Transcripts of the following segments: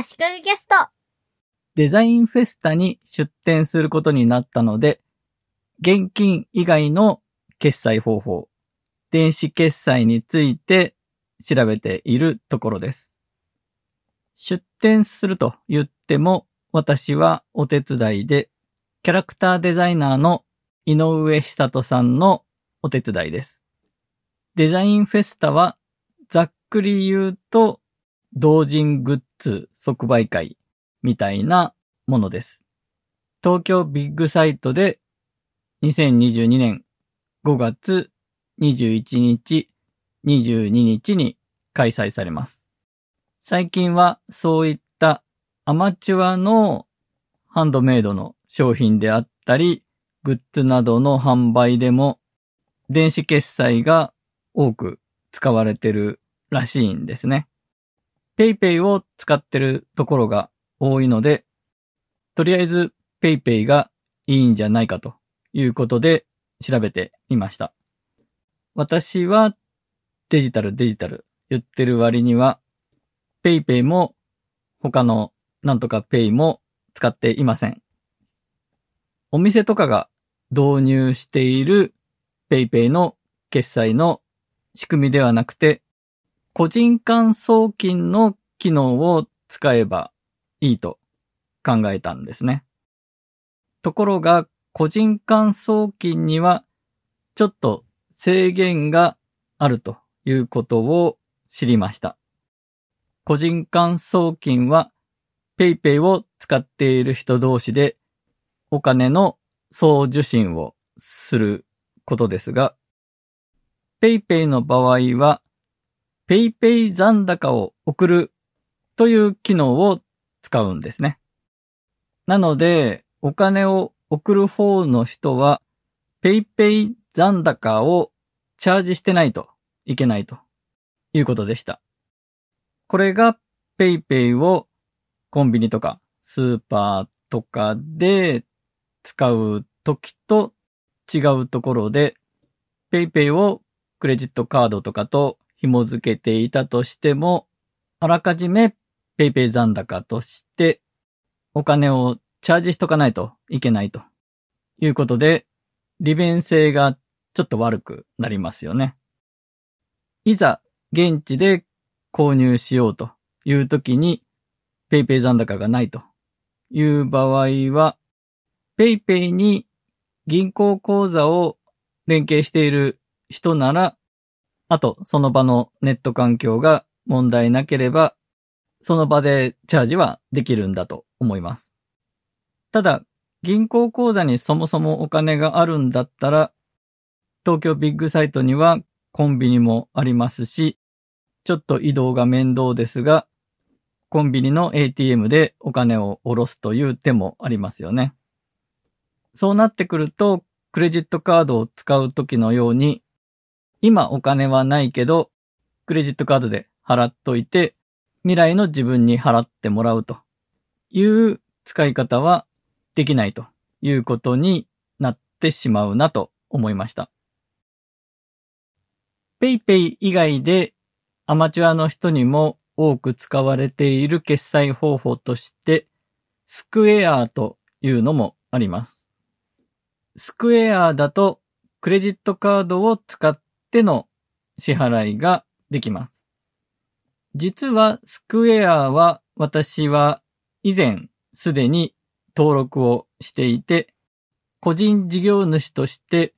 足利ゲスト。デザインフェスタに出展することになったので、現金以外の決済方法、電子決済について調べているところです。出展すると言っても、私はお手伝いで、キャラクターデザイナーの井上久人さんのお手伝いです。デザインフェスタは、ざっくり言うと、同人グッズ即売会みたいなものです。東京ビッグサイトで2022年5月21日、22日に開催されます。最近はそういったアマチュアのハンドメイドの商品であったり、グッズなどの販売でも電子決済が多く使われてるらしいんですね。PayPay を使ってるところが多いので、とりあえず PayPay がいいんじゃないかということで調べてみました。私はデジタルデジタル言ってる割には PayPay も他のなんとか Pay も使っていません。お店とかが導入している PayPay の決済の仕組みではなくて、個人間送金の機能を使えばいいと考えたんですね。ところが、個人間送金にはちょっと制限があるということを知りました。個人間送金は PayPay を使っている人同士でお金の送受信をすることですが、PayPay の場合は PayPay 残高を送るという機能を使うんですね。なので、お金を送る方の人は PayPay 残高をチャージしてないといけないということでした。これが PayPay をコンビニとかスーパーとかで使う時と違うところで PayPay をクレジットカードとかと紐付けていたとしてもあらかじめ PayPay 残高としてお金をチャージしとかないといけないということで利便性がちょっと悪くなりますよね。いざ現地で購入しようという時に PayPay 残高がないという場合は PayPay に銀行口座を連携している人なら、あとその場のネット環境が問題なければ、その場でチャージはできるんだと思います。ただ、銀行口座にそもそもお金があるんだったら、東京ビッグサイトにはコンビニもありますし、ちょっと移動が面倒ですが、コンビニの ATM でお金を下ろすという手もありますよね。そうなってくると、クレジットカードを使う時のように、今お金はないけど、クレジットカードで払っといて、未来の自分に払ってもらうという使い方はできないということになってしまうなと思いました。PayPay 以外でアマチュアの人にも多く使われている決済方法として、スクエアというのもあります。スクエアだとクレジットカードを使っての支払いができます。実はスクエアは私は以前すでに登録をしていて、個人事業主として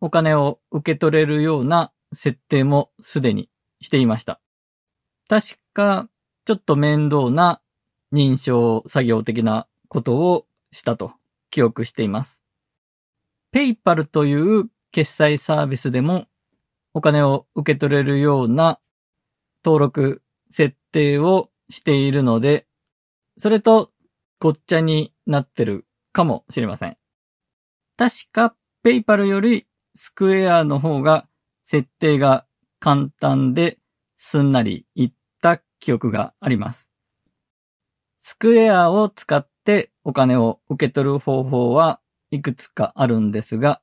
お金を受け取れるような設定もすでにしていました。確かちょっと面倒な認証作業的なことをしたと記憶しています。ペイパルという決済サービスでもお金を受け取れるような登録設定をしているので、それとごっちゃになってるかもしれません。確かペイパルよりスクエアの方が設定が簡単ですんなりいった記憶があります。スクエアを使ってお金を受け取る方法はいくつかあるんですが、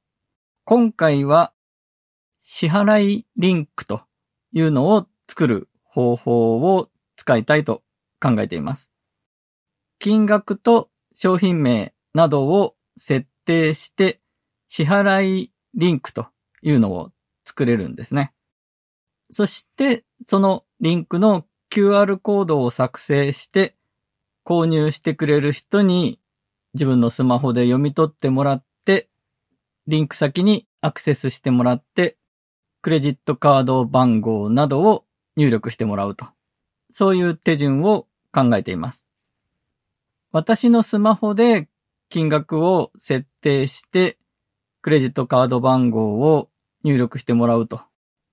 今回は支払いリンクというのを作る方法を使いたいと考えています。金額と商品名などを設定して支払いリンクというのを作れるんですね。そしてそのリンクの QR コードを作成して購入してくれる人に自分のスマホで読み取ってもらってリンク先にアクセスしてもらってクレジットカード番号などを入力してもらうと。そういう手順を考えています。私のスマホで金額を設定して、クレジットカード番号を入力してもらうと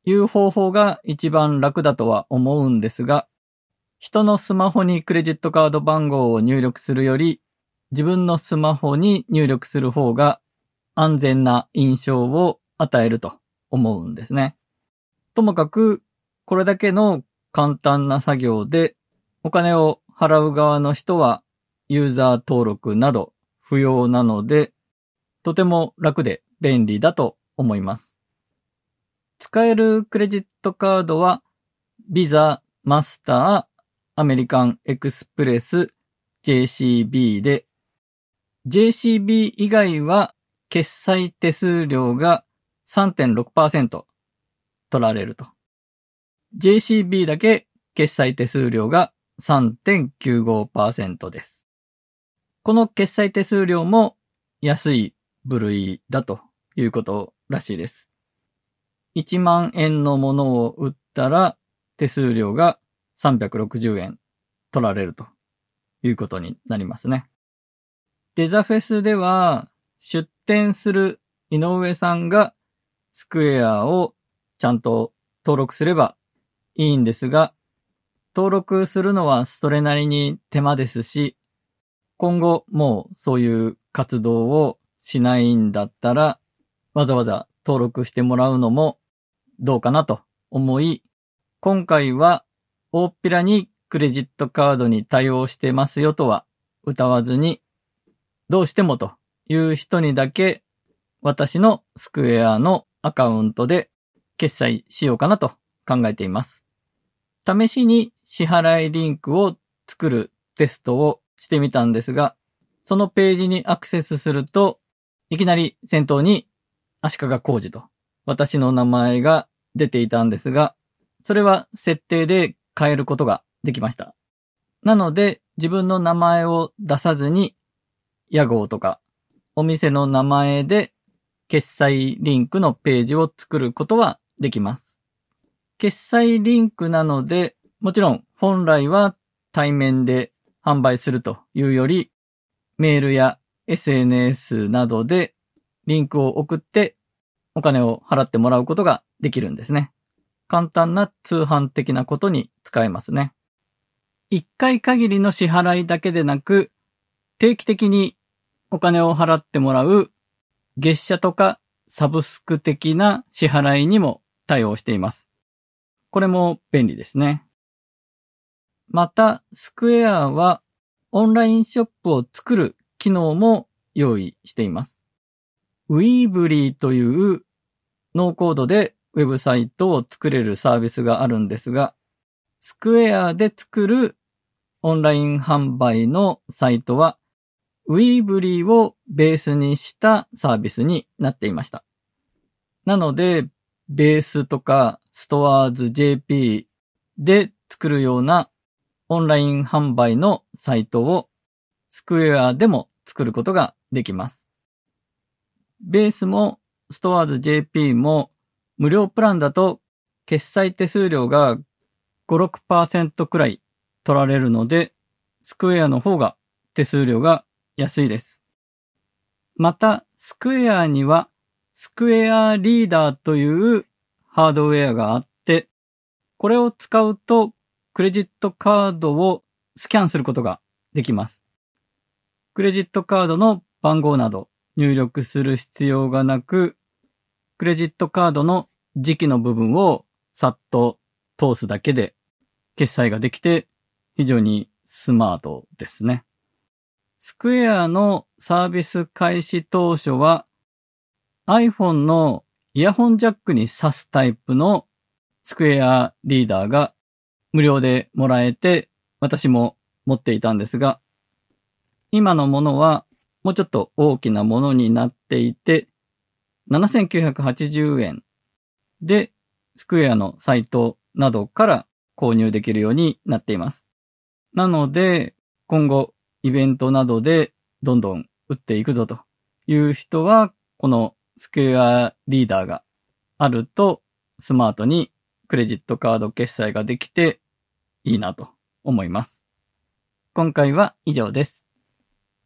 いう方法が一番楽だとは思うんですが、人のスマホにクレジットカード番号を入力するより、自分のスマホに入力する方が安全な印象を与えると思うんですね。ともかく、これだけの簡単な作業で、お金を払う側の人はユーザー登録など不要なので、とても楽で便利だと思います。使えるクレジットカードは、ビザ、マスター、アメリカンエクスプレス、JCB で、JCB 以外は決済手数料が3.6%取られると。JCB だけ決済手数料が3.95%です。この決済手数料も安い部類だということらしいです。1万円のものを売ったら手数料が360円取られるということになりますね。デザフェスでは出店する井上さんがスクエアをちゃんと登録すればいいんですが、登録するのはそれなりに手間ですし、今後もうそういう活動をしないんだったら、わざわざ登録してもらうのもどうかなと思い、今回は大っぴらにクレジットカードに対応してますよとは歌わずに、どうしてもという人にだけ私のスクエアのアカウントで決済しようかなと考えています。試しに支払いリンクを作るテストをしてみたんですが、そのページにアクセスすると、いきなり先頭に足利工事と私の名前が出ていたんですが、それは設定で変えることができました。なので自分の名前を出さずに、屋号とかお店の名前で決済リンクのページを作ることはできます。決済リンクなので、もちろん本来は対面で販売するというより、メールや SNS などでリンクを送ってお金を払ってもらうことができるんですね。簡単な通販的なことに使えますね。一回限りの支払いだけでなく、定期的にお金を払ってもらう月謝とかサブスク的な支払いにも対応しています。これも便利ですね。また、スクエアはオンラインショップを作る機能も用意しています。ウィーブリーというノーコードでウェブサイトを作れるサービスがあるんですが、スクエアで作るオンライン販売のサイトは、ウィーブリーをベースにしたサービスになっていました。なので、ベースとかストアーズ JP で作るようなオンライン販売のサイトをスクエアでも作ることができます。ベースもストアーズ JP も無料プランだと決済手数料が5、6%くらい取られるので、スクエアの方が手数料が安いです。また、スクエアにはスクエアリーダーというハードウェアがあって、これを使うとクレジットカードをスキャンすることができます。クレジットカードの番号など入力する必要がなく、クレジットカードの時期の部分をさっと通すだけで決済ができて非常にスマートですね。スクエアのサービス開始当初は iPhone のイヤホンジャックに挿すタイプのスクエアリーダーが無料でもらえて私も持っていたんですが、今のものはもうちょっと大きなものになっていて、7980円で、スクエアのサイトなどから購入できるようになっています。なので、今後、イベントなどでどんどん打っていくぞという人は、このスクエアリーダーがあると、スマートにクレジットカード決済ができていいなと思います。今回は以上です。